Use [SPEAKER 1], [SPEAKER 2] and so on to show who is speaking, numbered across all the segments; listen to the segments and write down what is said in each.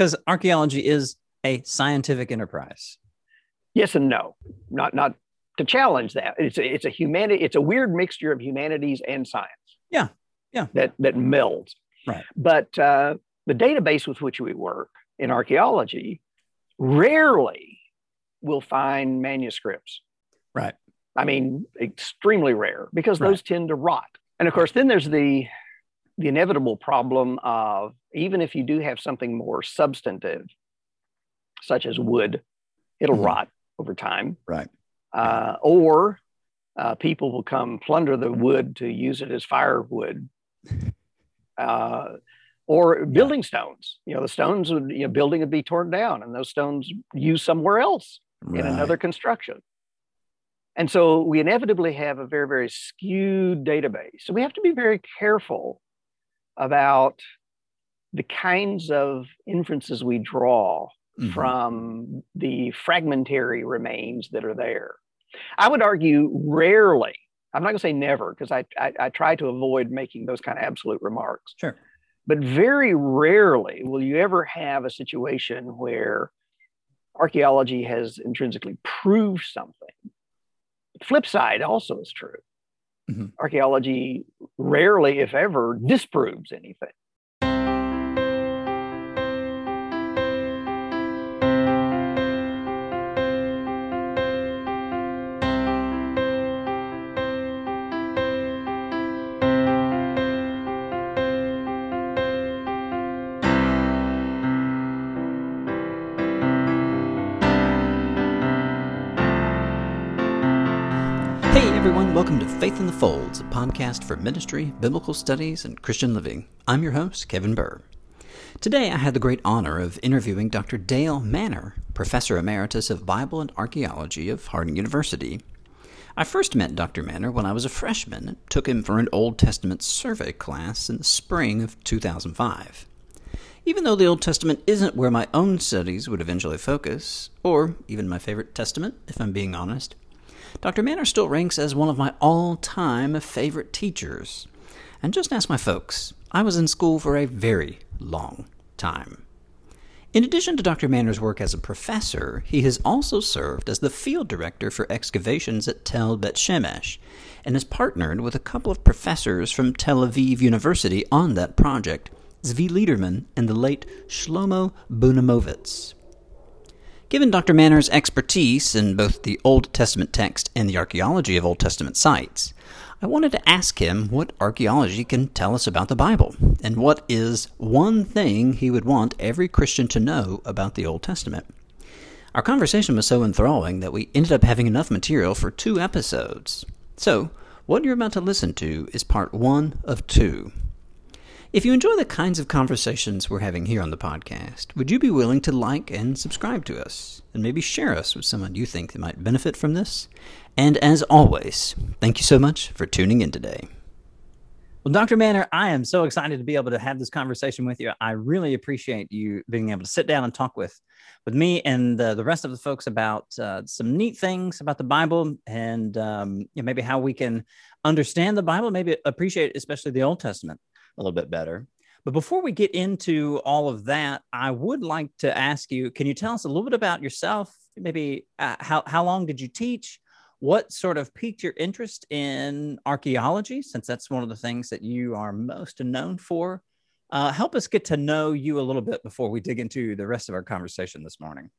[SPEAKER 1] because archaeology is a scientific enterprise.
[SPEAKER 2] Yes and no. Not not to challenge that. It's a, it's a humanity. It's a weird mixture of humanities and science.
[SPEAKER 1] Yeah, yeah.
[SPEAKER 2] That that melds.
[SPEAKER 1] Right.
[SPEAKER 2] But uh, the database with which we work in archaeology rarely will find manuscripts.
[SPEAKER 1] Right.
[SPEAKER 2] I mean, extremely rare because
[SPEAKER 1] Right.
[SPEAKER 2] those tend to rot. And of course, then there's the the inevitable problem of even if you do have something more substantive, such as wood, it'll
[SPEAKER 1] Mhm.
[SPEAKER 2] rot over time.
[SPEAKER 1] Right.
[SPEAKER 2] Uh, or uh, people will come plunder the wood to use it as firewood. Uh, or building stones. You know, the stones would, you know, building would be torn down and those stones used somewhere else in another construction. And so we inevitably have a very, very skewed database. So we have to be very careful about the kinds of inferences we draw
[SPEAKER 1] Mhm.
[SPEAKER 2] from the fragmentary remains that are there. I would argue rarely, I'm not going to say never, because I, I, I try to avoid making those kind of absolute remarks,
[SPEAKER 1] Sure.
[SPEAKER 2] but very rarely will you ever have a situation where archaeology has intrinsically proved something. The flip side also is true.
[SPEAKER 1] Mhm.
[SPEAKER 2] Archaeology rarely, if ever, disproves anything.
[SPEAKER 1] The Folds, a podcast for ministry, biblical studies, and Christian living. I'm your host, Kevin Burr. Today I had the great honor of interviewing Dr. Dale Manor, Professor Emeritus of Bible and Archaeology of Harding University. I first met Dr. Manor when I was a freshman and took him for an Old Testament survey class in the spring of 2005. Even though the Old Testament isn't where my own studies would eventually focus, or even my favorite testament, if I'm being honest, Dr. Manor still ranks as one of my all time favorite teachers. And just ask my folks, I was in school for a very long time. In addition to Dr. Manor's work as a professor, he has also served as the field director for excavations at Tel Bet Shemesh and has partnered with a couple of professors from Tel Aviv University on that project, Zvi Lederman and the late Shlomo Bunimovitz. Given Dr. Manor's expertise in both the Old Testament text and the archaeology of Old Testament sites, I wanted to ask him what archaeology can tell us about the Bible, and what is one thing he would want every Christian to know about the Old Testament. Our conversation was so enthralling that we ended up having enough material for two episodes. So, what you're about to listen to is part one of two. If you enjoy the kinds of conversations we're having here on the podcast, would you be willing to like and subscribe to us? And maybe share us with someone you think that might benefit from this? And as always, thank you so much for tuning in today. Well, Dr. Manor, I am so excited to be able to have this conversation with you. I really appreciate you being able to sit down and talk with with me and the, the rest of the folks about uh, some neat things about the Bible and um, you know, maybe how we can understand the Bible, maybe appreciate especially the Old Testament a little bit better. But before we get into all of that, I would like to ask you can you tell us a little bit about yourself? Maybe uh, how, how long did you teach? What sort of piqued your interest in archaeology, since that's one of the things that you are most known for? Uh, help us get to know you a little bit before we dig into the rest of our conversation this morning.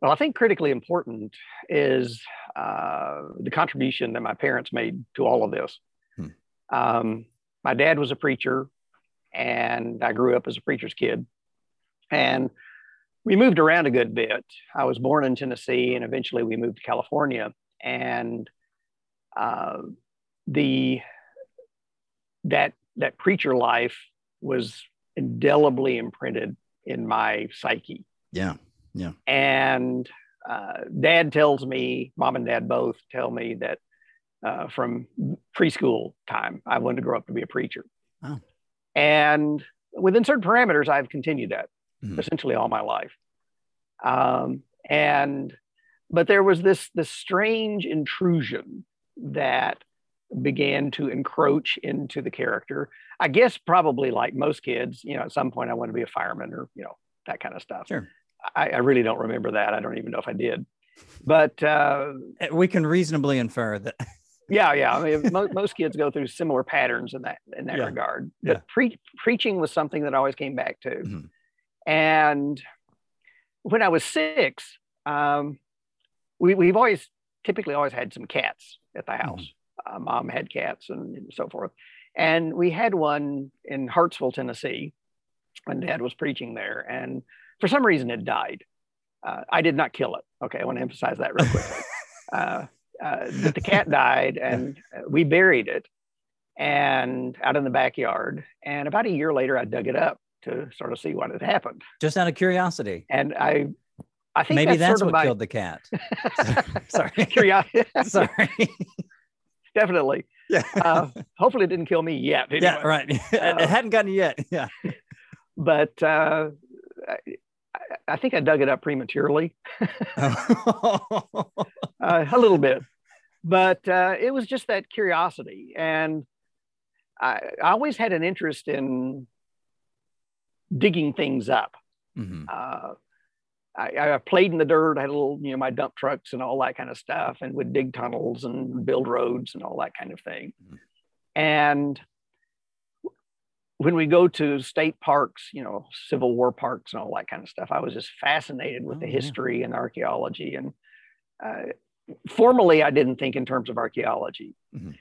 [SPEAKER 2] Well, I think critically important is uh, the contribution that my parents made to all of this.
[SPEAKER 1] Hmm.
[SPEAKER 2] Um, my dad was a preacher, and I grew up as a preacher's kid. And we moved around a good bit. I was born in Tennessee, and eventually we moved to California. And uh, the that that preacher life was indelibly imprinted in my psyche.
[SPEAKER 1] Yeah, yeah.
[SPEAKER 2] And uh, dad tells me, mom and dad both tell me that uh, from preschool time, I wanted to grow up to be a preacher.
[SPEAKER 1] Oh.
[SPEAKER 2] And within certain parameters, I've continued that
[SPEAKER 1] Mhm.
[SPEAKER 2] essentially all my life. Um, and but there was this this strange intrusion that began to encroach into the character. I guess probably like most kids, you know, at some point I want to be a fireman or you know that kind of stuff.
[SPEAKER 1] Sure.
[SPEAKER 2] I, I really don't remember that. I don't even know if I did. But uh,
[SPEAKER 1] we can reasonably infer that.
[SPEAKER 2] Yeah, yeah. I mean, most, most kids go through similar patterns in that in that
[SPEAKER 1] Yeah.
[SPEAKER 2] regard.
[SPEAKER 1] Yeah.
[SPEAKER 2] But pre- preaching was something that I always came back to.
[SPEAKER 1] Mhm.
[SPEAKER 2] And when I was six, um, we, we've always typically always had some cats at the house. Uh, Mom had cats and so forth. And we had one in Hartsville, Tennessee, when Dad was preaching there. And for some reason, it died. Uh, I did not kill it. Okay, I want to emphasize that real quick. uh, uh, but the cat died, and uh, we buried it, and out in the backyard. And about a year later, I dug it up to sort of see what had happened.
[SPEAKER 1] Just out of curiosity.
[SPEAKER 2] And I, I think
[SPEAKER 1] Maybe that's,
[SPEAKER 2] sort of
[SPEAKER 1] what
[SPEAKER 2] my
[SPEAKER 1] killed the cat. Sorry.
[SPEAKER 2] curiosity.
[SPEAKER 1] Sorry.
[SPEAKER 2] Definitely.
[SPEAKER 1] Yeah.
[SPEAKER 2] Uh, hopefully, it didn't kill me yet.
[SPEAKER 1] yeah,
[SPEAKER 2] anyway.
[SPEAKER 1] right. it hadn't gotten yet. Yeah.
[SPEAKER 2] But uh, I, think I dug it up prematurely. uh, a little bit, but uh, it was just that curiosity, and I, I always had an interest in digging things up.
[SPEAKER 1] Mhm.
[SPEAKER 2] Uh, I, I played in the dirt. I had a little, you know, my dump trucks and all that kind of stuff, and would dig tunnels and build roads and all that kind of thing.
[SPEAKER 1] Mhm.
[SPEAKER 2] And when we go to state parks, you know, Civil War parks and all that kind of stuff, I was just fascinated with
[SPEAKER 1] Oh,
[SPEAKER 2] the
[SPEAKER 1] yeah.
[SPEAKER 2] history and archaeology. And uh, formally, I didn't think in terms of archaeology.
[SPEAKER 1] Mhm.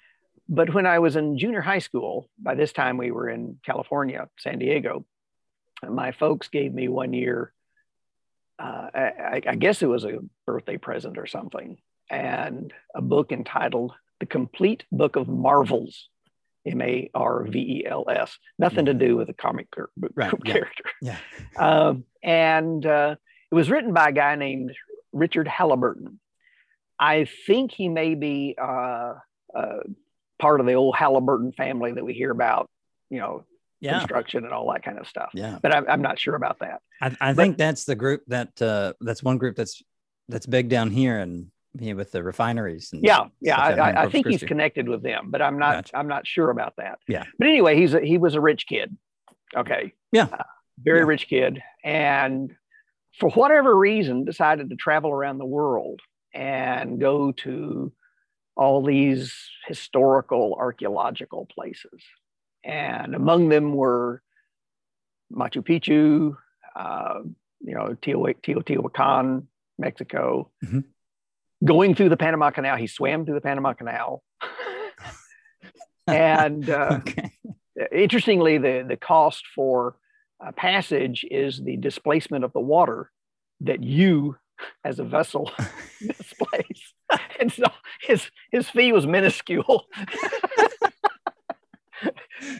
[SPEAKER 2] But when I was in junior high school, by this time we were in California, San Diego, my folks gave me one year, uh, I, I guess it was a birthday present or something, and a book entitled The Complete Book of Marvels, M A R V E L S. Nothing to do with a comic
[SPEAKER 1] Right, yeah.
[SPEAKER 2] character.
[SPEAKER 1] Yeah.
[SPEAKER 2] Um, and uh, it was written by a guy named Richard Halliburton. I think he may be uh, uh, part of the old Halliburton family that we hear about, you know,
[SPEAKER 1] Yeah.
[SPEAKER 2] construction and all that kind of stuff.
[SPEAKER 1] Yeah.
[SPEAKER 2] But I'm, I'm not sure about that.
[SPEAKER 1] I, I think that's the group that uh, that's one group that's that's big down here and you know, with the refineries. And
[SPEAKER 2] Yeah, yeah. I,
[SPEAKER 1] down here in
[SPEAKER 2] I, think he's connected with them, but I'm not.
[SPEAKER 1] Gotcha.
[SPEAKER 2] I'm not sure about that.
[SPEAKER 1] Yeah.
[SPEAKER 2] But anyway, he's a, he was a rich kid. Okay.
[SPEAKER 1] Yeah.
[SPEAKER 2] Uh, very
[SPEAKER 1] Yeah.
[SPEAKER 2] rich kid, and for whatever reason, decided to travel around the world and go to all these historical archaeological places, and among them were Machu Picchu, uh, you know, Teotihuacan, Mexico.
[SPEAKER 1] Mhm.
[SPEAKER 2] Going through the Panama Canal, he swam through the Panama Canal. and uh,
[SPEAKER 1] okay.
[SPEAKER 2] interestingly, the, the cost for uh, passage is the displacement of the water that you, as a vessel, displace. And so his, his fee was minuscule.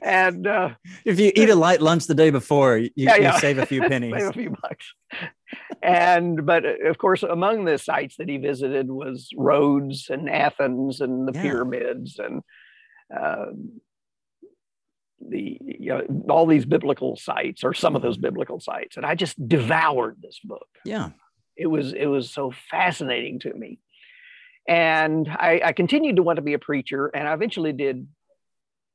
[SPEAKER 2] and uh,
[SPEAKER 1] If you eat a light lunch the day before, you,
[SPEAKER 2] Yeah,
[SPEAKER 1] you save a few pennies.
[SPEAKER 2] save a few bucks. And but uh, of course, among the sites that he visited was Rhodes and Athens and the
[SPEAKER 1] Yeah.
[SPEAKER 2] pyramids and um, the you know, all these biblical sites or some of those biblical sites. And I just devoured this book.
[SPEAKER 1] yeah.
[SPEAKER 2] It was it was so fascinating to me. And I, I continued to want to be a preacher, and I eventually did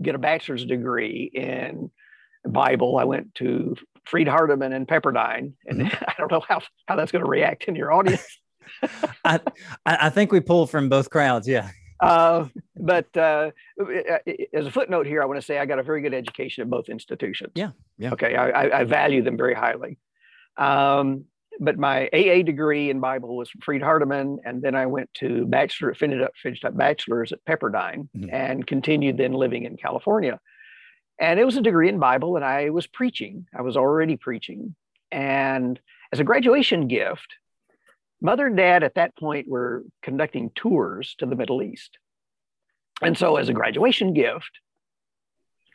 [SPEAKER 2] get a bachelor's degree in Bible. I went to Freed Hardeman and Pepperdine, and I don't know how, how that's going to react in your audience.
[SPEAKER 1] I, I think we pull from both crowds. Yeah.
[SPEAKER 2] Uh, but uh, as a footnote here, I want to say I got a very good education at both institutions.
[SPEAKER 1] Yeah, yeah.
[SPEAKER 2] Okay, I, I, value them very highly. Um, but my AA degree in Bible was from Freed Hardeman, and then I went to bachelor, finished up, finished up bachelor's at Pepperdine,
[SPEAKER 1] Mhm.
[SPEAKER 2] and continued then living in California. And it was a degree in Bible, and I was preaching. I was already preaching, and as a graduation gift, mother and dad at that point were conducting tours to the Middle East. And so, as a graduation gift,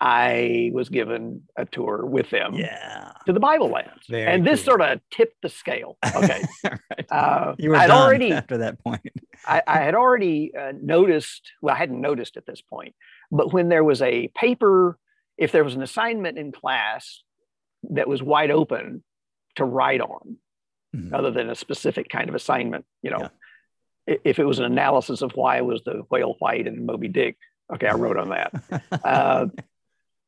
[SPEAKER 2] I was given a tour with them
[SPEAKER 1] Yeah.
[SPEAKER 2] to the Bible lands.
[SPEAKER 1] Very
[SPEAKER 2] and this
[SPEAKER 1] cool.
[SPEAKER 2] sort of tipped the scale. Okay.
[SPEAKER 1] Right.
[SPEAKER 2] Uh,
[SPEAKER 1] You were
[SPEAKER 2] I'd
[SPEAKER 1] done
[SPEAKER 2] already,
[SPEAKER 1] after that point.
[SPEAKER 2] I, I had already uh, noticed, well, I hadn't noticed at this point, but when there was a paper, if there was an assignment in class that was wide open to write on,
[SPEAKER 1] Mhm.
[SPEAKER 2] other than a specific kind of assignment, you know, i- if it was an analysis of why it was the whale white in Moby Dick, okay, I wrote on that. Uh,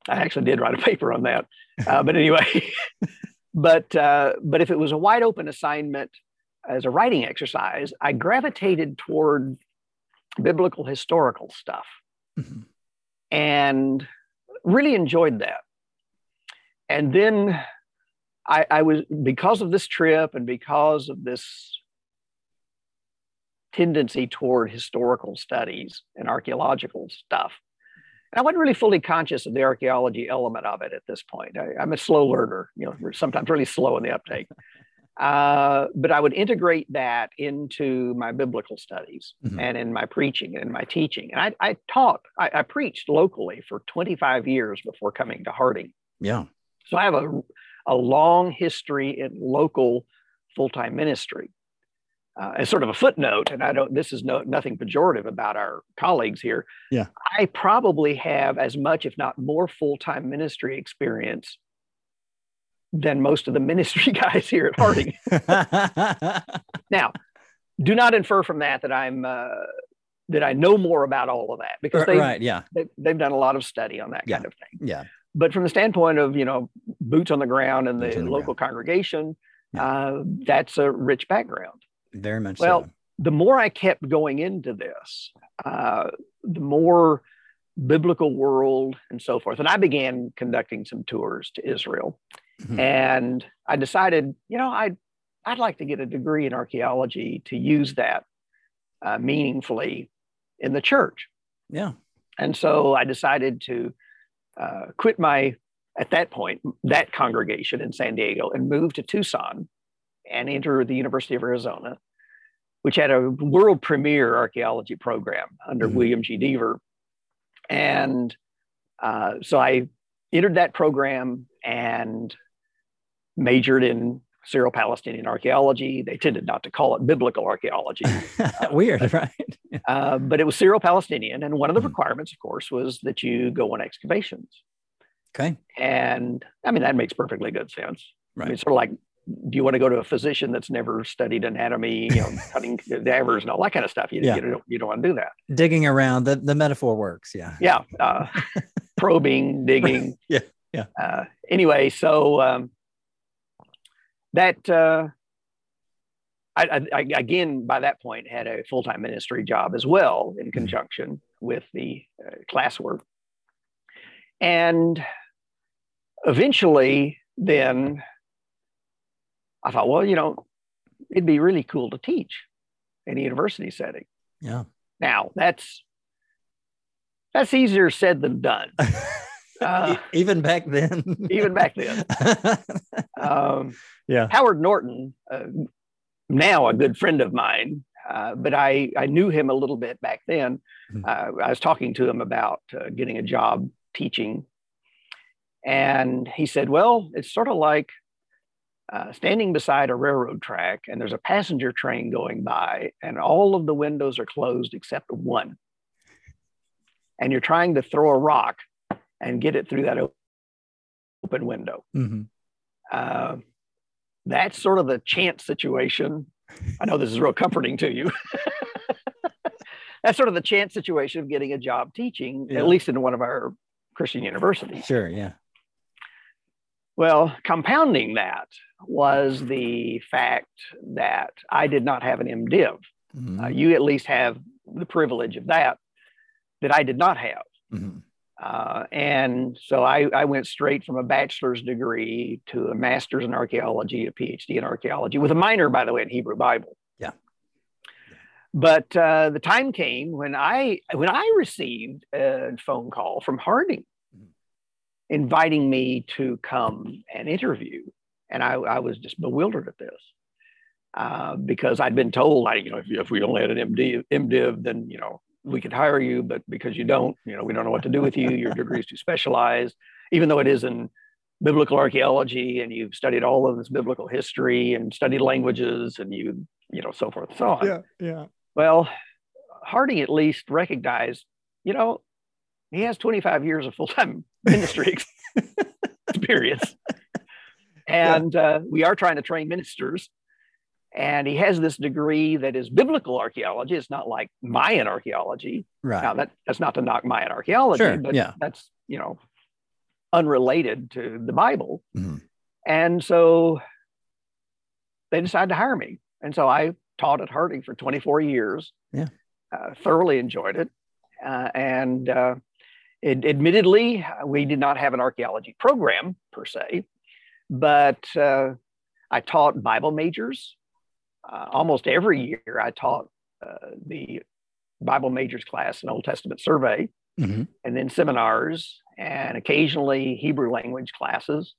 [SPEAKER 2] I actually did write a paper on that. Uh, but anyway, but uh, but if it was a wide open assignment as a writing exercise, I gravitated toward biblical historical stuff, mm-hmm. and really enjoyed that. And then I, I was because of this trip and because of this tendency toward historical studies and archaeological stuff. I wasn't really fully conscious of the archaeology element of it at this point. I, am a slow learner, you know, sometimes really slow in the uptake. Uh, but I would integrate that into my biblical studies mm-hmm. and in my preaching and my teaching. And I, I taught, I, I, preached locally for 25 years before coming to Harding.
[SPEAKER 1] Yeah.
[SPEAKER 2] So I have a, a long history in local full time ministry uh, as sort of a footnote, and I don't, this is no, nothing pejorative about our colleagues here.
[SPEAKER 1] Yeah.
[SPEAKER 2] I probably have as much, if not more, full time ministry experience than most of the ministry guys here at Harding. now, do not infer from that that I'm, uh, that I know more about all of that because they,
[SPEAKER 1] right, yeah,
[SPEAKER 2] they, have done a lot of study on that
[SPEAKER 1] yeah.
[SPEAKER 2] kind of thing.
[SPEAKER 1] Yeah.
[SPEAKER 2] But from the standpoint of you know boots on the ground and the, the local ground. congregation, yeah. uh, that's a rich background.
[SPEAKER 1] Very much
[SPEAKER 2] well,
[SPEAKER 1] so.
[SPEAKER 2] the more I kept going into this, uh, the more biblical world and so forth. And I began conducting some tours to Israel. Mm-hmm. And I decided, you know, I'd, I'd like to get a degree in archaeology to use that uh, meaningfully in the church.
[SPEAKER 1] Yeah.
[SPEAKER 2] And so I decided to uh, quit my, at that point, that congregation in San Diego and move to Tucson and enter the University of Arizona, which had a world premiere archaeology program under mm-hmm. William G. Dever. And uh, so I entered that program and majored in Syro Palestinian archaeology. They tended not to call it biblical archaeology.
[SPEAKER 1] Weird, right?
[SPEAKER 2] uh, but it was Syro Palestinian. And one of the mm-hmm. requirements, of course, was that you go on excavations.
[SPEAKER 1] Okay.
[SPEAKER 2] And I mean, that makes perfectly good sense.
[SPEAKER 1] Right.
[SPEAKER 2] I mean, sort of like do you want to go to a physician that's never studied anatomy, you know, cutting cadavers and all that kind of stuff? You, yeah. you, don't, you don't want to do that.
[SPEAKER 1] Digging around, the, the metaphor works. Yeah.
[SPEAKER 2] Yeah. Uh, probing, digging.
[SPEAKER 1] yeah. Yeah. Uh,
[SPEAKER 2] anyway, so um, that, uh, I, I, again, by that point, had a full time ministry job as well in mm-hmm. conjunction with the uh, classwork. And eventually, then I thought, well, you know, it'd be really cool to teach in a university setting.
[SPEAKER 1] Yeah.
[SPEAKER 2] Now that's that's easier said than done.
[SPEAKER 1] Uh, even back then.
[SPEAKER 2] even back then. Um,
[SPEAKER 1] yeah.
[SPEAKER 2] Howard Norton, uh, now a good friend of mine, uh, but I I knew him a little bit back then. Mm-hmm. Uh, I was talking to him about uh, getting a job teaching, and he said, "Well, it's sort of like uh, standing beside a railroad track and there's a passenger train going by and all of the windows are closed except one and you're trying to throw a rock and get it through that open window
[SPEAKER 1] mm-hmm. uh,
[SPEAKER 2] that's sort of the chance situation i know this is real comforting to you that's sort of the chance situation of getting a job teaching yeah. at least in one of our christian universities
[SPEAKER 1] sure yeah
[SPEAKER 2] well, compounding that was the fact that I did not have an MDiv. Mm-hmm. Uh, you at least have the privilege of that that I did not have. Mm-hmm. Uh, and so I, I, went straight from a bachelor's degree to a master's in archaeology, a PhD in archaeology, with a minor, by the way, in Hebrew Bible.
[SPEAKER 1] Yeah.
[SPEAKER 2] But uh, the time came when I when I received a phone call from Harding inviting me to come and interview. And I, I was just bewildered at this uh, because I'd been told, I, you know, if, if we only had an MD, MDiv, then, you know, we could hire you, but because you don't, you know, we don't know what to do with you. Your degree is too specialized, even though it is in biblical archaeology and you've studied all of this biblical history and studied languages and you, you know, so forth and so on.
[SPEAKER 1] Yeah. Yeah.
[SPEAKER 2] Well, Harding at least recognized, you know, he has 25 years of full-time ministry experience and yeah. uh, we are trying to train ministers and he has this degree that is biblical archaeology it's not like mayan archaeology
[SPEAKER 1] right
[SPEAKER 2] now that, that's not to knock mayan archaeology
[SPEAKER 1] sure.
[SPEAKER 2] but
[SPEAKER 1] yeah.
[SPEAKER 2] that's you know unrelated to the bible
[SPEAKER 1] mm-hmm.
[SPEAKER 2] And so they decided to hire me. And so I taught at Harding for 24 years.
[SPEAKER 1] Yeah.
[SPEAKER 2] Uh, thoroughly enjoyed it. Uh, and uh, it, admittedly, we did not have an archaeology program per se, but uh, I taught Bible majors. Uh, almost every year, I taught uh, the Bible majors class in Old Testament survey,
[SPEAKER 1] mm-hmm.
[SPEAKER 2] and then seminars, and occasionally Hebrew language classes.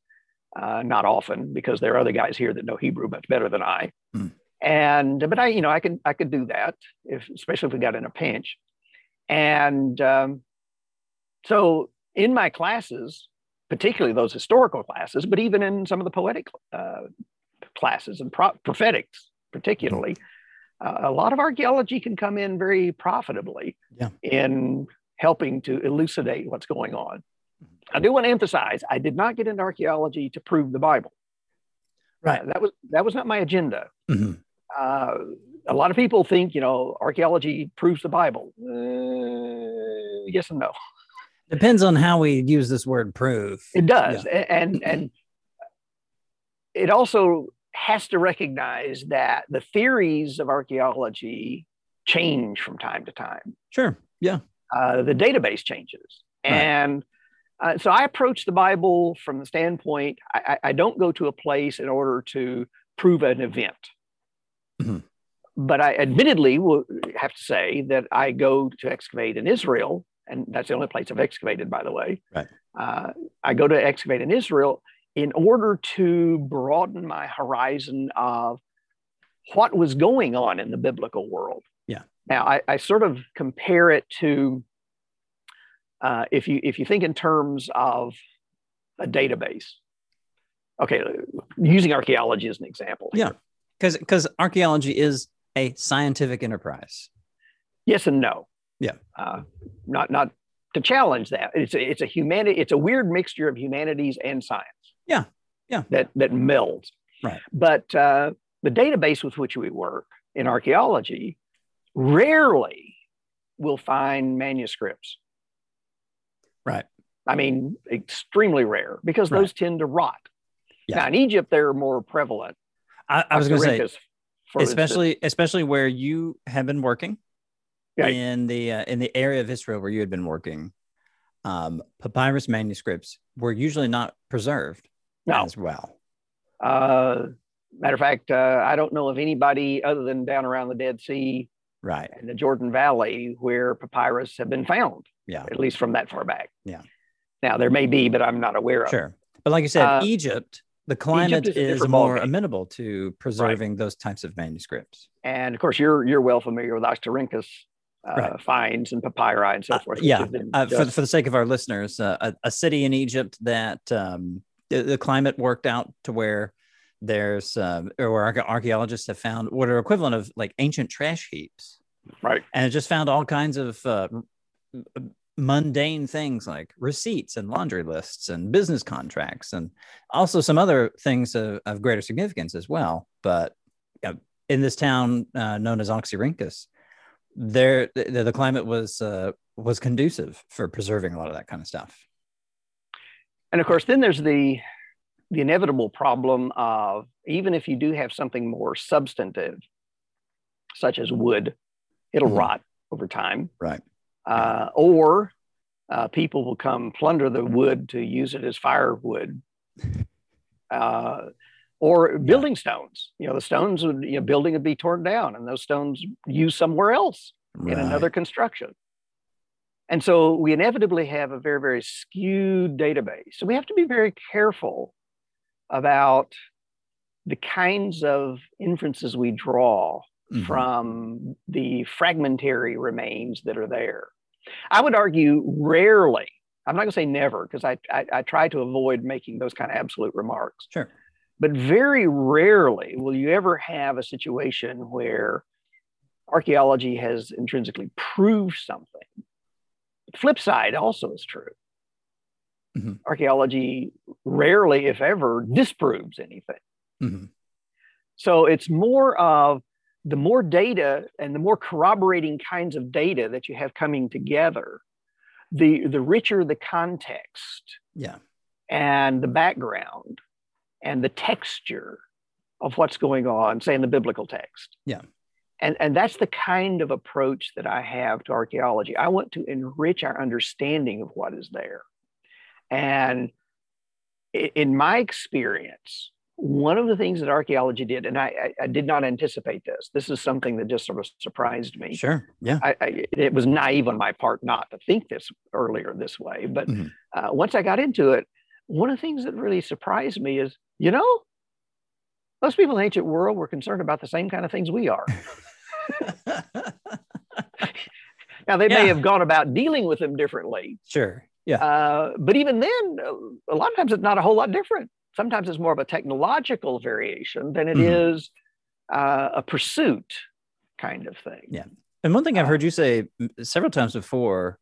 [SPEAKER 2] Uh, not often because there are other guys here that know Hebrew much better than I.
[SPEAKER 1] Mm.
[SPEAKER 2] And but I, you know, I could I could do that if especially if we got in a pinch. And um, so in my classes, particularly those historical classes, but even in some of the poetic uh, classes and pro- prophetics, particularly, uh, a lot of archaeology can come in very profitably
[SPEAKER 1] yeah.
[SPEAKER 2] in helping to elucidate what's going on. I do want to emphasize I did not get into archaeology to prove the Bible.
[SPEAKER 1] Right.
[SPEAKER 2] Uh, that was that was not my agenda.
[SPEAKER 1] Mm-hmm.
[SPEAKER 2] Uh, a lot of people think you know archaeology proves the Bible. Uh, yes and no.
[SPEAKER 1] Depends on how we use this word prove.
[SPEAKER 2] It does,
[SPEAKER 1] Yeah.
[SPEAKER 2] and and it also has to recognize that the theories of archaeology change from time to time.
[SPEAKER 1] Sure. Yeah.
[SPEAKER 2] Uh, the database changes,
[SPEAKER 1] Right.
[SPEAKER 2] and uh, so I approach the Bible from the standpoint I, I don't go to a place in order to prove an event.
[SPEAKER 1] Mhm.
[SPEAKER 2] But I admittedly will have to say that I go to excavate in Israel, and that's the only place I've excavated, by the way.
[SPEAKER 1] Right.
[SPEAKER 2] Uh, I go to excavate in Israel in order to broaden my horizon of what was going on in the biblical world.
[SPEAKER 1] Yeah.
[SPEAKER 2] Now I, I sort of compare it to uh, if you if you think in terms of a database. Okay, using archaeology as an example.
[SPEAKER 1] Yeah. Because because archaeology is a scientific enterprise.
[SPEAKER 2] Yes and no.
[SPEAKER 1] Yeah.
[SPEAKER 2] Uh, not not to challenge that. It's a, it's a humanity. It's a weird mixture of humanities and science.
[SPEAKER 1] Yeah. Yeah.
[SPEAKER 2] That that melds.
[SPEAKER 1] Right.
[SPEAKER 2] But uh, the database with which we work in archaeology rarely will find manuscripts.
[SPEAKER 1] Right.
[SPEAKER 2] I mean, extremely rare because
[SPEAKER 1] Right.
[SPEAKER 2] those tend to rot.
[SPEAKER 1] Yeah.
[SPEAKER 2] Now in Egypt, they're more prevalent.
[SPEAKER 1] I, I was going to say,
[SPEAKER 2] for instance.
[SPEAKER 1] especially especially where you have been working
[SPEAKER 2] Right.
[SPEAKER 1] in the uh, in the area of Israel where you had been working. Um, papyrus manuscripts were usually not preserved
[SPEAKER 2] No.
[SPEAKER 1] as well.
[SPEAKER 2] Uh, matter of fact, uh, I don't know of anybody other than down around the Dead Sea
[SPEAKER 1] Right.
[SPEAKER 2] and the Jordan Valley where papyrus have been found,
[SPEAKER 1] Yeah.
[SPEAKER 2] at least from that far back.
[SPEAKER 1] Yeah.
[SPEAKER 2] Now there may be, but I'm not aware of.
[SPEAKER 1] Sure. But like you said,
[SPEAKER 2] Uh,
[SPEAKER 1] Egypt, the climate
[SPEAKER 2] is
[SPEAKER 1] is more amenable to preserving those types of manuscripts.
[SPEAKER 2] And of course, you're you're well familiar with Oxyrhynchus uh,
[SPEAKER 1] Right.
[SPEAKER 2] finds and papyri and so
[SPEAKER 1] Uh,
[SPEAKER 2] forth. which
[SPEAKER 1] yeah. Uh, for, for the sake of our listeners, uh, a, a city in Egypt that um, the, the climate worked out to where there's um, or where archaeologists have found what are equivalent of like ancient trash heaps,
[SPEAKER 2] right.
[SPEAKER 1] and it just found all kinds of uh, mundane things like receipts and laundry lists and business contracts, and also some other things of, of greater significance as well. But uh, in this town uh, known as Oxyrhynchus, there the, the climate was uh, was conducive for preserving a lot of that kind of stuff.
[SPEAKER 2] And of course, then there's the the inevitable problem of even if you do have something more substantive, such as wood, it'll
[SPEAKER 1] Mhm.
[SPEAKER 2] rot over time.
[SPEAKER 1] Right.
[SPEAKER 2] Uh, or uh, people will come plunder the wood to use it as firewood. Uh, or building stones. You know, the stones would, you know, building would be torn down and those stones used somewhere else in another construction. And so we inevitably have a very, very skewed database. So we have to be very careful about the kinds of inferences we draw
[SPEAKER 1] Mhm.
[SPEAKER 2] from the fragmentary remains that are there. I would argue rarely, I'm not going to say never, because I, I, I try to avoid making those kind of absolute remarks.
[SPEAKER 1] Sure.
[SPEAKER 2] But very rarely will you ever have a situation where archaeology has intrinsically proved something. Flip side also is true.
[SPEAKER 1] Mhm.
[SPEAKER 2] Archaeology rarely, if ever, disproves anything.
[SPEAKER 1] Mhm.
[SPEAKER 2] So it's more of the more data and the more corroborating kinds of data that you have coming together, the, the richer the context
[SPEAKER 1] Yeah.
[SPEAKER 2] and the background and the texture of what's going on, say in the biblical text.
[SPEAKER 1] Yeah.
[SPEAKER 2] And, and that's the kind of approach that I have to archaeology. I want to enrich our understanding of what is there. And in my experience, one of the things that archaeology did, and I, I, did not anticipate this. This is something that just sort of surprised me.
[SPEAKER 1] Sure. Yeah.
[SPEAKER 2] I, I, it was naive on my part not to think this earlier this way. But mm-hmm. uh, once I got into it, one of the things that really surprised me is, you know, most people in the ancient world were concerned about the same kind of things we are. now they yeah. may have gone about dealing with them differently.
[SPEAKER 1] Sure. Yeah.
[SPEAKER 2] Uh, but even then, a lot of times it's not a whole lot different sometimes it's more of a technological variation than it mm-hmm. is uh, a pursuit kind of thing.
[SPEAKER 1] Yeah. And one thing I've uh, heard you say several times before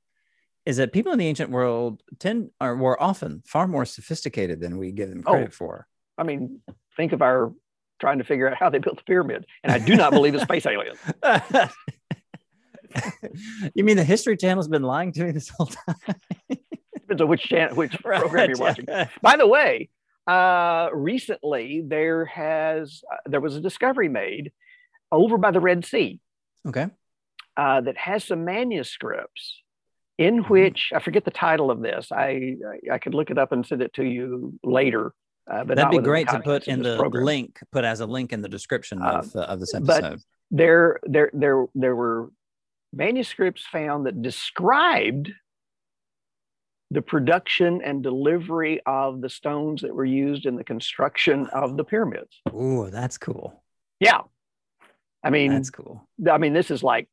[SPEAKER 1] is that people in the ancient world tend are more often far more sophisticated than we give them credit oh, for.
[SPEAKER 2] I mean, think of our trying to figure out how they built the pyramid, and I do not believe it's space aliens.
[SPEAKER 1] you mean the History Channel's been lying to me this whole time?
[SPEAKER 2] Depends on which channel, which right. program you're watching. By the way, uh, recently there has uh, there was a discovery made over by the Red Sea.
[SPEAKER 1] Okay.
[SPEAKER 2] Uh, that has some manuscripts in mm-hmm. which I forget the title of this. I I, I could look it up and send it to you later.
[SPEAKER 1] Uh, but that'd be great to put in the program. link, put as a link in the description of, uh, of this episode. But
[SPEAKER 2] there, there, there, there were manuscripts found that described the production and delivery of the stones that were used in the construction of the pyramids.
[SPEAKER 1] Ooh, that's cool.
[SPEAKER 2] Yeah. I mean,
[SPEAKER 1] that's cool.
[SPEAKER 2] I mean, this is like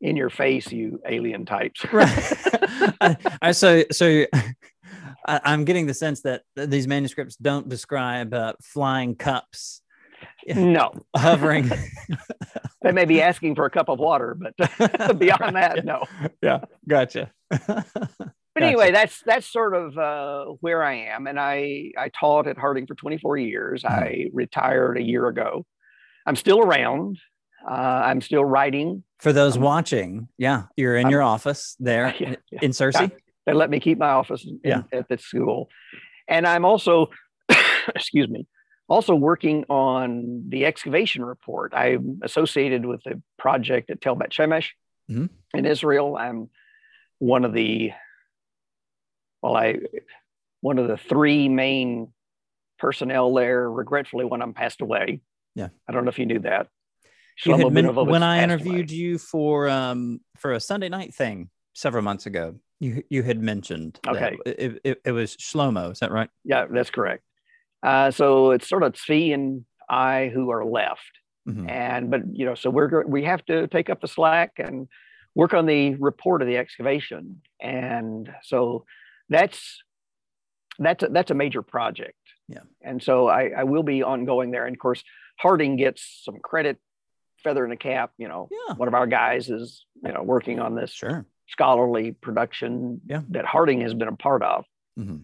[SPEAKER 2] in your face, you alien types.
[SPEAKER 1] right. I, I, so, so I, am getting the sense that these manuscripts don't describe uh, flying cups.
[SPEAKER 2] No.
[SPEAKER 1] Hovering.
[SPEAKER 2] they may be asking for a cup of water, but beyond that, no.
[SPEAKER 1] Yeah. Gotcha
[SPEAKER 2] but gotcha. anyway, that's that's sort of uh, where I am, and I I taught at Harding for 24 years. Mm-hmm. I retired a year ago. I'm still around. Uh, I'm still writing.
[SPEAKER 1] For those um, watching, yeah, you're in I'm, your office there yeah, yeah. in Searcy.
[SPEAKER 2] They let me keep my office in, yeah. at the school, and I'm also, excuse me, also working on the excavation report. I'm associated with a project at Tel Bet Shemesh mm-hmm. in Israel. I'm one of the well, I one of the three main personnel there. Regretfully, when I'm passed away.
[SPEAKER 1] Yeah,
[SPEAKER 2] I don't know if you knew that.
[SPEAKER 1] You had been, when I interviewed away. you for um for a Sunday night thing several months ago, you you had mentioned
[SPEAKER 2] okay
[SPEAKER 1] it, it, it, was Shlomo. Is that right?
[SPEAKER 2] Yeah, that's correct. Uh, so it's sort of Zvi and I who are left, mm-hmm. and but you know, so we're we have to take up the slack and work on the report of the excavation, and so that's that's a, that's a major project.
[SPEAKER 1] Yeah.
[SPEAKER 2] And so I, I will be ongoing there. And of course, Harding gets some credit, feather in the cap. You know,
[SPEAKER 1] yeah.
[SPEAKER 2] one of our guys is you know working on this
[SPEAKER 1] sure.
[SPEAKER 2] Scholarly production
[SPEAKER 1] yeah.
[SPEAKER 2] that Harding has been a part of. Mm-hmm.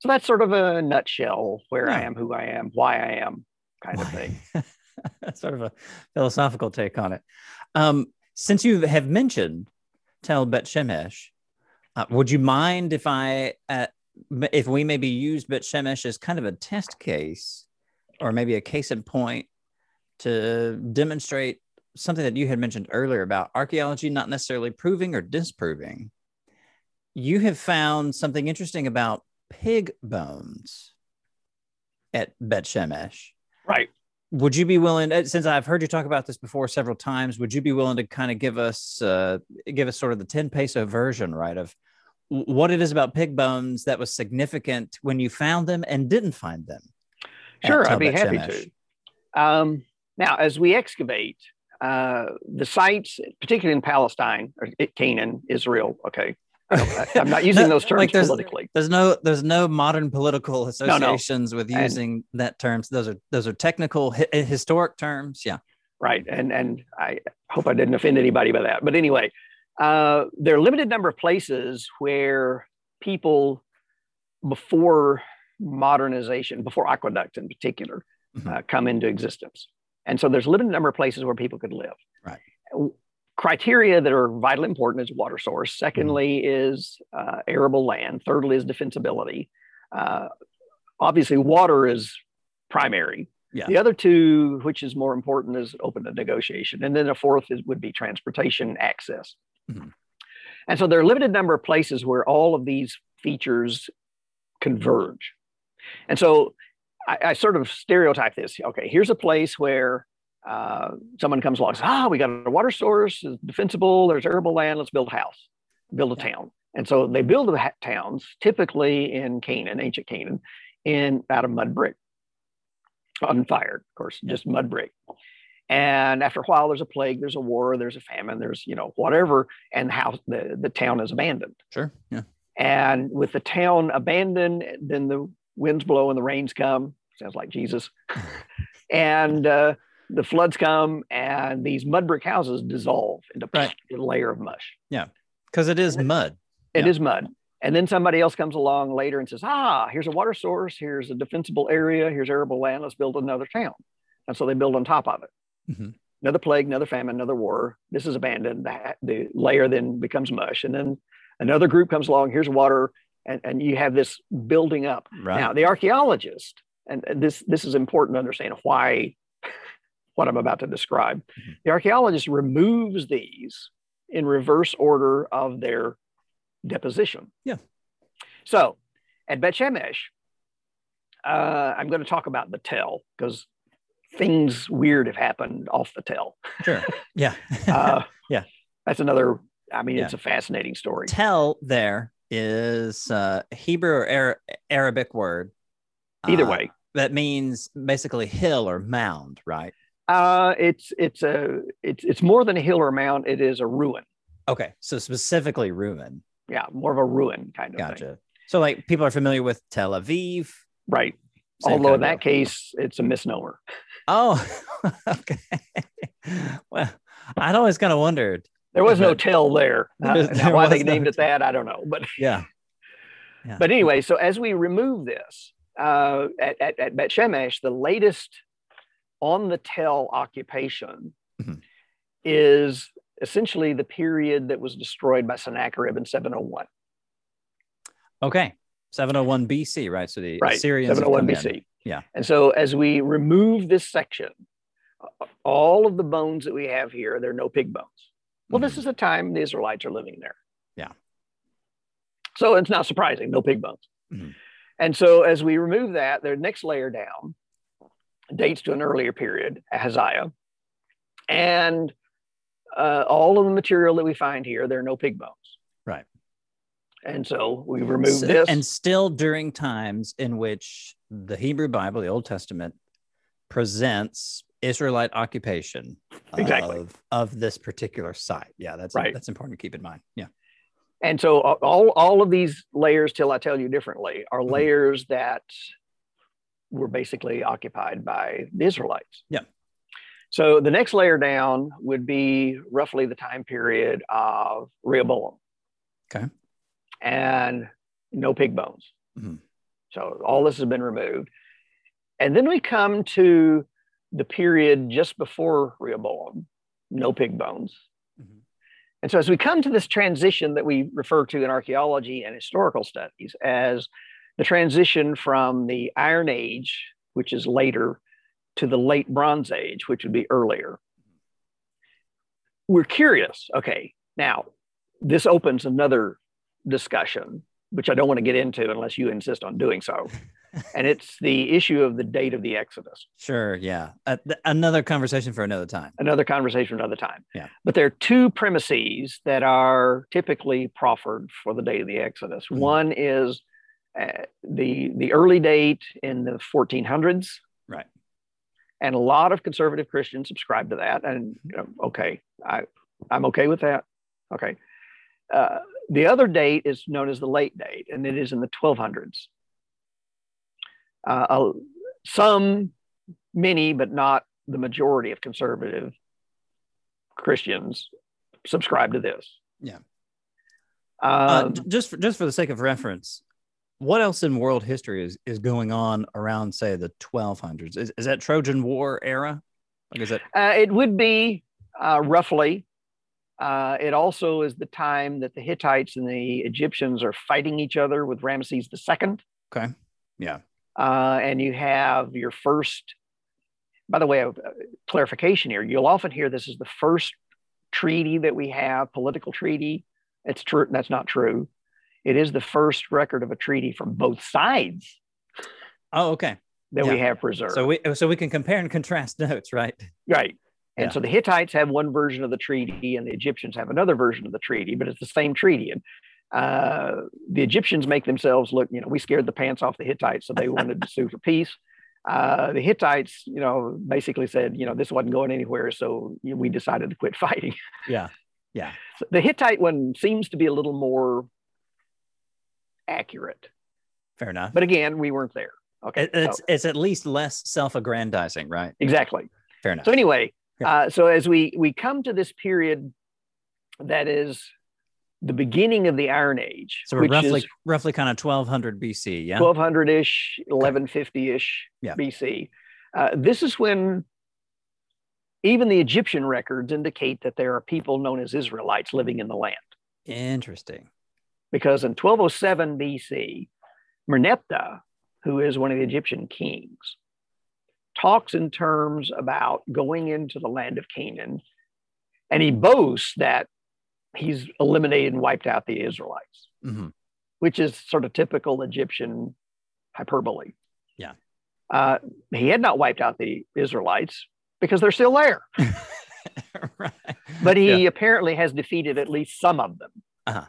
[SPEAKER 2] So that's sort of a nutshell where yeah. I am, who I am, why I am, kind of thing.
[SPEAKER 1] that's sort of a philosophical take on it. Um, since you have mentioned Tel Bet Shemesh, uh, would you mind if I, uh, if we maybe used Bet Shemesh as kind of a test case, or maybe a case in point to demonstrate something that you had mentioned earlier about archaeology not necessarily proving or disproving? You have found something interesting about pig bones at Bet Shemesh.
[SPEAKER 2] Right
[SPEAKER 1] would you be willing uh, since i've heard you talk about this before several times would you be willing to kind of give us uh, give us sort of the 10 peso version right of what it is about pig bones that was significant when you found them and didn't find them
[SPEAKER 2] sure i'd be happy Shemesh. to um, now as we excavate uh, the sites particularly in palestine or canaan israel okay I'm not using those terms like
[SPEAKER 1] there's,
[SPEAKER 2] politically.
[SPEAKER 1] There's no there's no modern political associations no, no. with using and, that terms. Those are those are technical hi- historic terms. Yeah.
[SPEAKER 2] Right. And and I hope I didn't offend anybody by that. But anyway, uh, there are a limited number of places where people before modernization, before aqueducts in particular, mm-hmm. uh, come into existence. And so there's a limited number of places where people could live.
[SPEAKER 1] Right
[SPEAKER 2] criteria that are vitally important is water source. Secondly, mm-hmm. is uh, arable land. Thirdly, is defensibility. Uh, obviously water is primary.
[SPEAKER 1] Yeah.
[SPEAKER 2] The other two, which is more important, is open to negotiation. And then the fourth is, would be transportation access.
[SPEAKER 1] Mhm.
[SPEAKER 2] And so there are a limited number of places where all of these features converge. And so I, I sort of stereotype this. Okay, here's a place where uh, someone comes along and says, ah, we got a water source, it's defensible, there's arable land, let's build a house, build a town. And so they build the ha- towns, typically in Canaan, ancient Canaan, in out of mud brick, unfired, of course, just mud brick. And after a while, there's a plague, there's a war, there's a famine, there's you know whatever, and the house, the, the town is abandoned.
[SPEAKER 1] Sure. Yeah.
[SPEAKER 2] And with the town abandoned, then the winds blow and the rains come. Sounds like Jesus. and uh, the floods come, and these mud brick houses dissolve into
[SPEAKER 1] Right.
[SPEAKER 2] a layer of mush.
[SPEAKER 1] Yeah, because it is mud.
[SPEAKER 2] It
[SPEAKER 1] Yeah.
[SPEAKER 2] is mud. And then somebody else comes along later and says, ah, here's a water source, here's a defensible area, here's arable land, let's build another town. And so they build on top of it.
[SPEAKER 1] Mhm.
[SPEAKER 2] Another plague, another famine, another war. This is abandoned. The, the layer then becomes mush. And then another group comes along, here's water, and, and you have this building up.
[SPEAKER 1] Right.
[SPEAKER 2] Now, the archaeologist, and this, this is important to understand why what I'm about to describe.
[SPEAKER 1] Mhm.
[SPEAKER 2] The archaeologist removes these in reverse order of their deposition.
[SPEAKER 1] Yeah.
[SPEAKER 2] So at Bet Shemesh, uh, I'm going to talk about the tell because things weird have happened off the tell.
[SPEAKER 1] Sure. Yeah.
[SPEAKER 2] Uh,
[SPEAKER 1] Yeah.
[SPEAKER 2] That's another, I mean,
[SPEAKER 1] Yeah.
[SPEAKER 2] it's a fascinating story.
[SPEAKER 1] Tell there is uh, Hebrew or Ara- Arabic word.
[SPEAKER 2] Either
[SPEAKER 1] uh,
[SPEAKER 2] way.
[SPEAKER 1] That means basically hill or mound, right?
[SPEAKER 2] Uh, it's it's a it's it's more than a hill or mound. It is a ruin.
[SPEAKER 1] Okay. So specifically ruin.
[SPEAKER 2] Yeah, more of a ruin kind of thing.
[SPEAKER 1] Gotcha. So like people are familiar with Tel Aviv.
[SPEAKER 2] Right.
[SPEAKER 1] same
[SPEAKER 2] Although in that case, it's a misnomer.
[SPEAKER 1] Oh, okay. well, I'd always kind of wondered.
[SPEAKER 2] There was no tell there. Uh,
[SPEAKER 1] There-
[SPEAKER 2] why they
[SPEAKER 1] was no
[SPEAKER 2] named it that, I don't know. But
[SPEAKER 1] Yeah. Yeah.
[SPEAKER 2] but anyway, so as we remove this uh, at, at, at Bet Shemesh, the latest on the tell occupation
[SPEAKER 1] Mhm.
[SPEAKER 2] is essentially the period that was destroyed by Sennacherib in 701.
[SPEAKER 1] Okay. 701 BC, right? So the
[SPEAKER 2] Right,
[SPEAKER 1] Assyrians.
[SPEAKER 2] 701
[SPEAKER 1] come in.
[SPEAKER 2] BC.
[SPEAKER 1] Yeah.
[SPEAKER 2] And so as we remove this section, all of the bones that we have here, there are no pig bones. Well, this
[SPEAKER 1] Mhm.
[SPEAKER 2] is the time the Israelites are living there.
[SPEAKER 1] Yeah.
[SPEAKER 2] So it's not surprising, no pig bones.
[SPEAKER 1] Mhm.
[SPEAKER 2] And so as we remove that, the next layer down dates to an earlier period, Amaziah. And uh, all of the material that we find here, there are no pig bones.
[SPEAKER 1] Right.
[SPEAKER 2] And so we remove
[SPEAKER 1] So-
[SPEAKER 2] this.
[SPEAKER 1] And still during times in which the Hebrew Bible, the Old Testament, presents Israelite occupation
[SPEAKER 2] Exactly.
[SPEAKER 1] of, of this particular site. Yeah, that's
[SPEAKER 2] Right.
[SPEAKER 1] that's important to keep in mind. Yeah.
[SPEAKER 2] And so all, all of these layers, till I tell you differently, are
[SPEAKER 1] Mhm.
[SPEAKER 2] layers that were basically occupied by the Israelites.
[SPEAKER 1] Yeah.
[SPEAKER 2] So the next layer down would be roughly the time period of Rehoboam.
[SPEAKER 1] Okay.
[SPEAKER 2] And no pig bones.
[SPEAKER 1] Mhm.
[SPEAKER 2] So all this has been removed. And then we come to the period just before Rehoboam, no pig bones.
[SPEAKER 1] Mhm.
[SPEAKER 2] And so, as we come to this transition that we refer to in archaeology and historical studies as the transition from the Iron Age, which is later, to the late Bronze Age, which would be earlier, we're curious. Okay, now this opens another discussion, which I don't want to get into unless you insist on doing so. and it's the issue of the date of the Exodus.
[SPEAKER 1] Sure. Yeah. Uh, th- another conversation for another time.
[SPEAKER 2] another conversation for another time.
[SPEAKER 1] Yeah.
[SPEAKER 2] But there are two premises that are typically proffered for the date of the Exodus.
[SPEAKER 1] Mhm.
[SPEAKER 2] One is uh, the the early date in the 1400s.
[SPEAKER 1] Right.
[SPEAKER 2] And a lot of conservative Christians subscribe to that. And you know, okay, I I'm okay with that. Okay. Uh, the other date is known as the late date, and it is in the 1200s. Uh, some, many, but not the majority of conservative Christians subscribe to this.
[SPEAKER 1] Yeah. Uh,
[SPEAKER 2] Um,
[SPEAKER 1] just for, just for the sake of reference, what else in world history is, is going on around, say, the 1200s? Is, is that Trojan War era? Like, is that
[SPEAKER 2] uh, it would be uh, roughly. Uh, it also is the time that the Hittites and the Egyptians are fighting each other with Ramesses II.
[SPEAKER 1] okay? Yeah.
[SPEAKER 2] Uh, and you have your first. By the way, uh, clarification here: you'll often hear this is the first treaty that we have, political treaty. It's true. That's not true. It is the first record of a treaty from both sides.
[SPEAKER 1] Oh, okay.
[SPEAKER 2] That yeah. we have preserved.
[SPEAKER 1] So we so we can compare and contrast notes, right?
[SPEAKER 2] Right. And yeah. so the Hittites have one version of the treaty, and the Egyptians have another version of the treaty, but it's the same treaty. And uh, the Egyptians make themselves look, you know, we scared the pants off the Hittites, so they wanted to sue for peace. Uh, the Hittites, you know, basically said, you know, this wasn't going anywhere, so we decided to quit fighting.
[SPEAKER 1] Yeah, yeah.
[SPEAKER 2] So the Hittite one seems to be a little more accurate.
[SPEAKER 1] Fair enough.
[SPEAKER 2] But again, we weren't there. Okay,
[SPEAKER 1] it's so, it's at least less self-aggrandizing, right?
[SPEAKER 2] Exactly.
[SPEAKER 1] Fair enough.
[SPEAKER 2] So anyway, yeah. uh, so as we we come to this period that is the beginning of the Iron Age.
[SPEAKER 1] So roughly roughly kind of 1200 BC, yeah.
[SPEAKER 2] 1200 ish, 1150 ish
[SPEAKER 1] yeah.
[SPEAKER 2] BC. Uh, this is when even the Egyptian records indicate that there are people known as Israelites living in the land.
[SPEAKER 1] Interesting.
[SPEAKER 2] Because in 1207 BC, Merneptah, who is one of the Egyptian kings, talks in terms about going into the land of Canaan. And he boasts that he's eliminated and wiped out the Israelites,
[SPEAKER 1] mm-hmm.
[SPEAKER 2] which is sort of typical Egyptian hyperbole.
[SPEAKER 1] Yeah.
[SPEAKER 2] Uh, he had not wiped out the Israelites because they're still there. right. But he yeah. apparently has defeated at least some of them.
[SPEAKER 1] Uh-huh.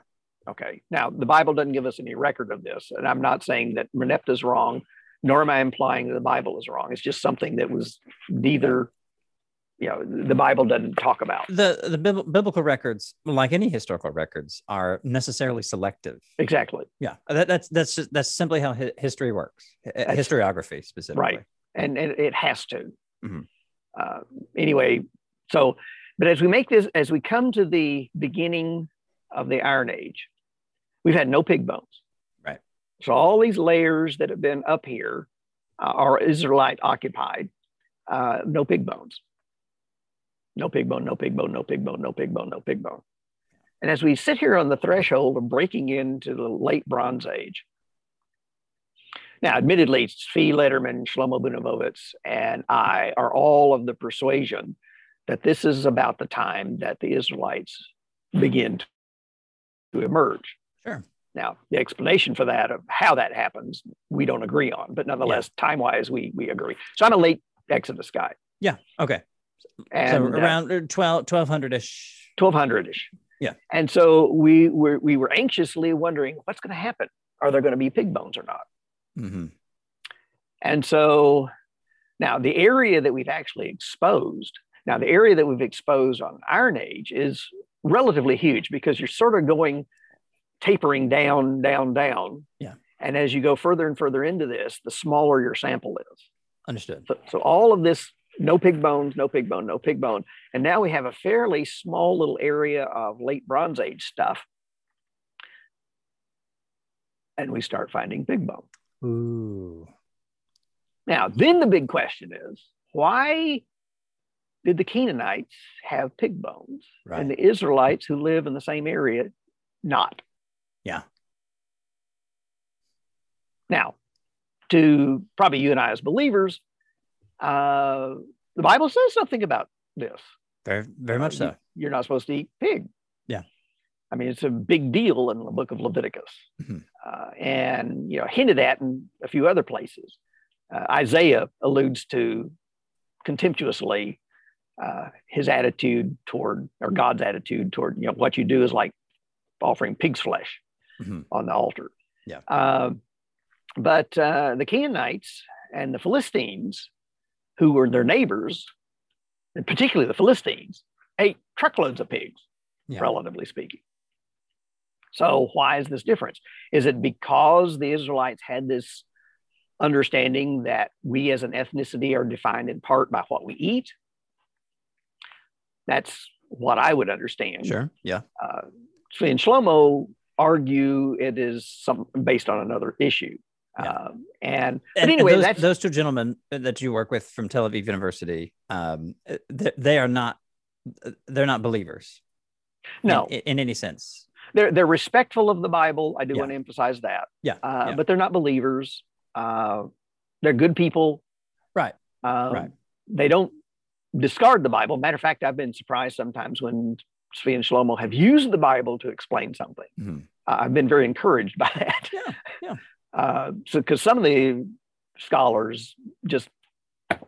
[SPEAKER 2] Okay. Now, the Bible doesn't give us any record of this. And I'm not saying that Merneptah is wrong, nor am I implying that the Bible is wrong. It's just something that was neither you know the bible doesn't talk about.
[SPEAKER 1] The the biblical records like any historical records are necessarily selective.
[SPEAKER 2] Exactly.
[SPEAKER 1] Yeah that, that's that's just, that's simply how hi- history works that's, historiography specifically.
[SPEAKER 2] Right and, and it has to.
[SPEAKER 1] Mm-hmm.
[SPEAKER 2] uh, anyway so but as we make this as we come to the beginning of the iron age we've had no pig bones.
[SPEAKER 1] Right.
[SPEAKER 2] So all these layers that have been up here uh, are israelite occupied uh, no pig bones no pig bone, no pig bone, no pig bone, no pig bone, no pig bone. And as we sit here on the threshold of breaking into the late Bronze Age, now, admittedly, Zvi Lederman, Shlomo Bunimovitz, and I are all of the persuasion that this is about the time that the Israelites begin to emerge.
[SPEAKER 1] Sure.
[SPEAKER 2] Now, the explanation for that, of how that happens, we don't agree on, but nonetheless, yeah. time wise, we, we agree. So I'm a late Exodus guy.
[SPEAKER 1] Yeah. Okay.
[SPEAKER 2] And,
[SPEAKER 1] so uh, around uh, 12, 1200-ish.
[SPEAKER 2] 1200-ish.
[SPEAKER 1] Yeah.
[SPEAKER 2] And so we were, we were anxiously wondering what's going to happen. Are there going to be pig bones or not?
[SPEAKER 1] Mm-hmm.
[SPEAKER 2] And so now the area that we've actually exposed, now the area that we've exposed on Iron Age is relatively huge because you're sort of going tapering down, down, down.
[SPEAKER 1] Yeah.
[SPEAKER 2] And as you go further and further into this, the smaller your sample is.
[SPEAKER 1] Understood.
[SPEAKER 2] So, so all of this no pig bones, no pig bone, no pig bone. And now we have a fairly small little area of late Bronze Age stuff. And we start finding pig bone.
[SPEAKER 1] Ooh.
[SPEAKER 2] Now, then the big question is why did the Canaanites have pig bones
[SPEAKER 1] right.
[SPEAKER 2] and the Israelites who live in the same area not?
[SPEAKER 1] Yeah.
[SPEAKER 2] Now, to probably you and I as believers, uh, the Bible says something about this.
[SPEAKER 1] Very, very much uh, so.
[SPEAKER 2] You're not supposed to eat pig.
[SPEAKER 1] Yeah.
[SPEAKER 2] I mean, it's a big deal in the book of Leviticus,
[SPEAKER 1] mm-hmm.
[SPEAKER 2] uh, and you know, hinted at in a few other places. Uh, Isaiah alludes to contemptuously uh, his attitude toward, or God's attitude toward, you know, what you do is like offering pig's flesh
[SPEAKER 1] mm-hmm.
[SPEAKER 2] on the altar.
[SPEAKER 1] Yeah.
[SPEAKER 2] Um, but uh, the Canaanites and the Philistines who were their neighbors, and particularly the Philistines, ate truckloads of pigs, yeah. relatively speaking. So, why is this difference? Is it because the Israelites had this understanding that we as an ethnicity are defined in part by what we eat? That's what I would understand.
[SPEAKER 1] Sure. Yeah.
[SPEAKER 2] Uh, and Shlomo argue it is some based on another issue. Yeah. Um, and, but anyway,
[SPEAKER 1] those, those, two gentlemen that you work with from Tel Aviv University, um, they, they, are not they're not believers.
[SPEAKER 2] No,
[SPEAKER 1] in, in, any sense.
[SPEAKER 2] They're they're respectful of the Bible. I do yeah. want to emphasize that.
[SPEAKER 1] Yeah.
[SPEAKER 2] Uh,
[SPEAKER 1] yeah.
[SPEAKER 2] But they're not believers. Uh, they're good people.
[SPEAKER 1] Right.
[SPEAKER 2] Um,
[SPEAKER 1] Right.
[SPEAKER 2] They don't discard the Bible. Matter of fact, I've been surprised sometimes when Zvi and Shlomo have used the Bible to explain something.
[SPEAKER 1] Mhm.
[SPEAKER 2] Uh, I've been very encouraged by that.
[SPEAKER 1] Yeah, yeah.
[SPEAKER 2] Uh, so, because some of the scholars just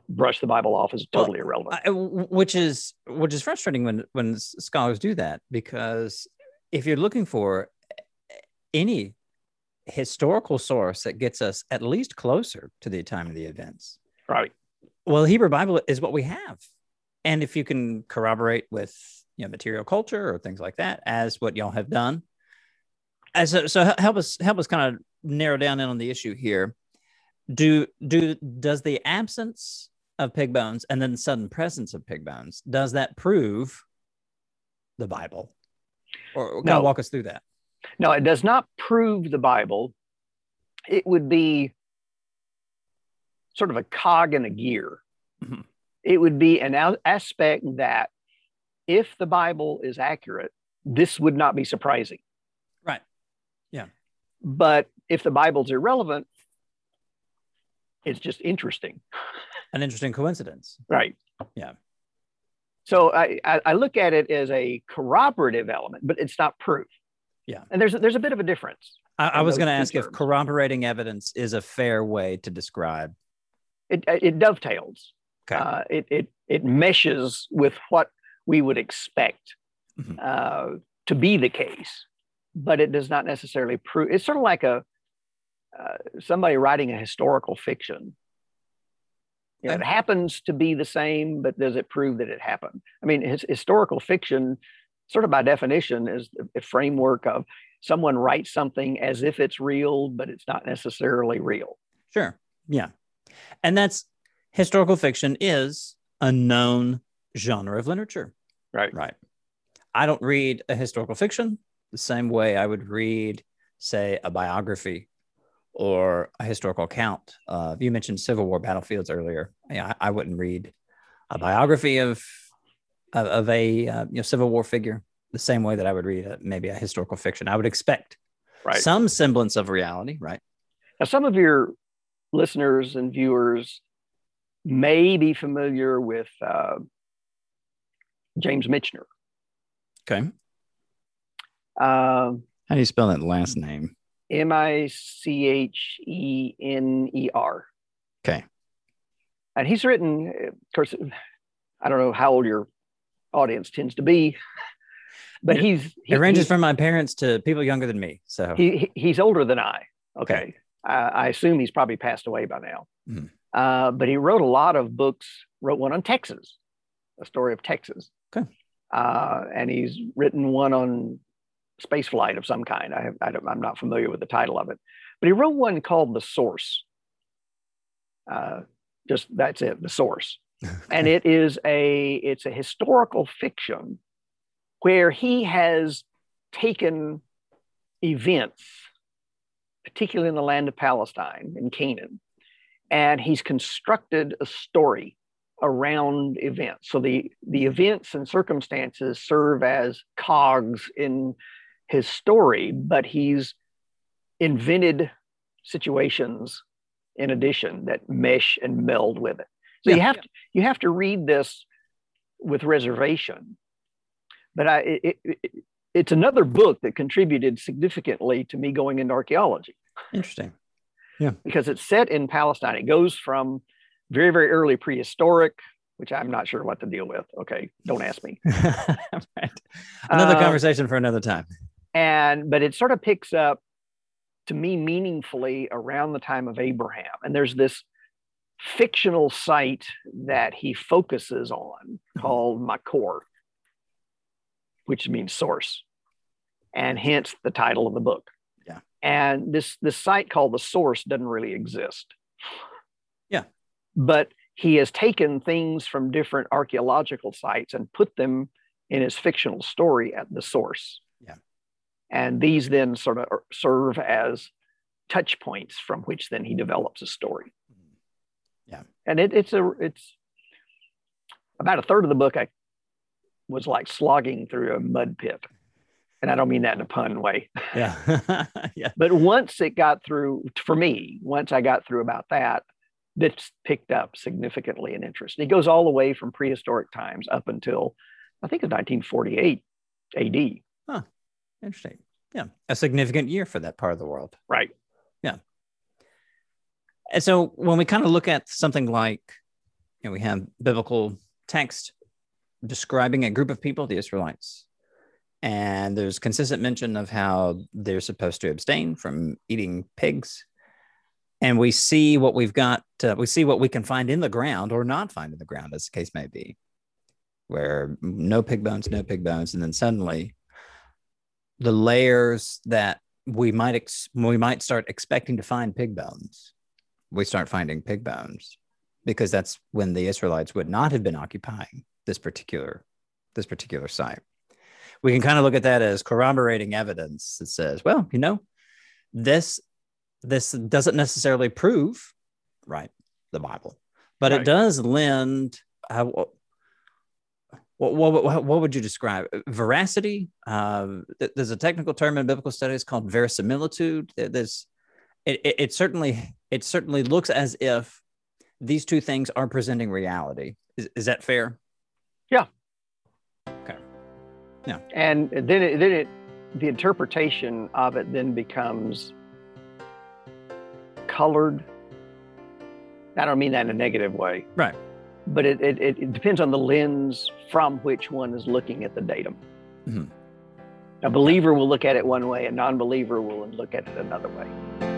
[SPEAKER 2] brush the Bible off as totally irrelevant.
[SPEAKER 1] I- which is which is frustrating when when scholars do that because if you're looking for any historical source that gets us at least closer to the time of the events
[SPEAKER 2] right.
[SPEAKER 1] well hebrew bible is what we have and if you can corroborate with you know material culture or things like that as what y'all have done as so, so help us help us kind of narrow down in on the issue here do do does the absence of pig bones and then the sudden presence of pig bones does that prove the bible or, kind
[SPEAKER 2] No.
[SPEAKER 1] of walk us through that
[SPEAKER 2] No, it does not prove the Bible. It would be sort of a cog in a gear.
[SPEAKER 1] Mhm.
[SPEAKER 2] It would be an aspect that if the Bible is accurate, this would not be surprising. But if the Bible's irrelevant, it's just interesting.
[SPEAKER 1] an interesting coincidence
[SPEAKER 2] Right.
[SPEAKER 1] Yeah.
[SPEAKER 2] So I, I, look at it as a corroborative element, but it's not proof.
[SPEAKER 1] Yeah.
[SPEAKER 2] And there's there's a bit of a difference.
[SPEAKER 1] i, I was going to ask if corroborating evidence is a fair way to describe
[SPEAKER 2] It it dovetails.
[SPEAKER 1] Okay.
[SPEAKER 2] Uh, it it it meshes with what we would expect
[SPEAKER 1] Mhm.
[SPEAKER 2] uh, to be the case, but it does not necessarily prove. It's sort of like a uh, somebody writing a historical fiction. You know, it happens to be the same, but does it prove that it happened? I mean, his, historical fiction, sort of by definition, is a framework of someone writes something as if it's real, but it's not necessarily real.
[SPEAKER 1] Sure. Yeah. And that's historical fiction is a known genre of literature.
[SPEAKER 2] Right.
[SPEAKER 1] Right. I don't read a historical fiction the same way I would read, say, a biography or a historical account. Uh, you mentioned Civil War battlefields earlier. I, I wouldn't read a biography of of, of a uh, you know Civil War figure the same way that I would read a, maybe a historical fiction. I would expect
[SPEAKER 2] Right.
[SPEAKER 1] some semblance of reality. Right.
[SPEAKER 2] Now, some of your listeners and viewers may be familiar with uh, James Michener.
[SPEAKER 1] Okay.
[SPEAKER 2] Um,
[SPEAKER 1] How do you spell that last name?
[SPEAKER 2] M I C H E N E R.
[SPEAKER 1] Okay.
[SPEAKER 2] And he's written, of course, I don't know how old your audience tends to be, but he's he-
[SPEAKER 1] It ranges
[SPEAKER 2] he's-
[SPEAKER 1] from my parents to people younger than me. So
[SPEAKER 2] he, he- he's older than I. Okay.
[SPEAKER 1] Okay.
[SPEAKER 2] I, I assume he's probably passed away by now.
[SPEAKER 1] Mhm.
[SPEAKER 2] Uh, but he wrote a lot of books, wrote one on Texas, a story of Texas.
[SPEAKER 1] Okay.
[SPEAKER 2] Uh, and he's written one on space flight of some kind. I, have, I don't, I'm not familiar with the title of it, but he wrote one called The Source. Uh, just that's it, The Source. and it is a it's a historical fiction where he has taken events particularly in the land of palestine in canaan and he's constructed a story around events so the the events and circumstances serve as cogs in his story but he's invented situations in addition that mesh and meld with it so you
[SPEAKER 1] Yeah.
[SPEAKER 2] have to you have to read this with reservation but i it, it, it's another book that contributed significantly to me going into archaeology
[SPEAKER 1] interesting. Yeah.
[SPEAKER 2] Because it's set in palestine it goes from very very early prehistoric which i'm not sure what to deal with okay don't ask me
[SPEAKER 1] right. Another
[SPEAKER 2] Uh,
[SPEAKER 1] conversation for another time.
[SPEAKER 2] And but it sort of picks up to me meaningfully around the time of abraham and there's this fictional site that he focuses on
[SPEAKER 1] Mhm.
[SPEAKER 2] called makor which means source and hence the title of the book
[SPEAKER 1] Yeah.
[SPEAKER 2] and this this site called the source doesn't really exist
[SPEAKER 1] Yeah.
[SPEAKER 2] but he has taken things from different archaeological sites and put them in his fictional story at the source. And these then sort of er, serve as touch points from which then he develops a story mm-hmm.
[SPEAKER 1] Yeah.
[SPEAKER 2] and it, it's a it's about a third of the book i was like slogging through a mud pit and i don't mean that in a pun way
[SPEAKER 1] Yeah. yeah.
[SPEAKER 2] but once it got through for me once i got through about that that's picked up significantly in interest. And it goes all the way from prehistoric times up until I think it's 1948 AD.
[SPEAKER 1] Huh. Interesting. Yeah. A significant year for that part of the world.
[SPEAKER 2] Right.
[SPEAKER 1] Yeah. And so when we kind of look at something like, you know, we have biblical text describing a group of people, the Israelites, and there's consistent mention of how they're supposed to abstain from eating pigs and we see what we've got uh, we see what we can find in the ground or not find in the ground as the case may be where no pig bones no pig bones and then suddenly the layers that we might ex- we might start expecting to find pig bones we start finding pig bones because that's when the israelites would not have been occupying this particular this particular site we can kind of look at that as corroborating evidence that says well you know this this doesn't necessarily prove right the bible but right. it does lend uh, what, what, what, would you describe? Veracity? Uh, there's a technical term in biblical studies called verisimilitude. There's it, it, it, certainly it certainly looks as if these two things are presenting reality. Is, is that fair?
[SPEAKER 2] Yeah.
[SPEAKER 1] Okay. Yeah.
[SPEAKER 2] And then it, then it the interpretation of it then becomes colored. I don't mean that in a negative way.
[SPEAKER 1] Right.
[SPEAKER 2] But it, it, it depends on the lens from which one is looking at the datum. Mm-hmm. A believer will look at it one way, a non believer will look at it another way.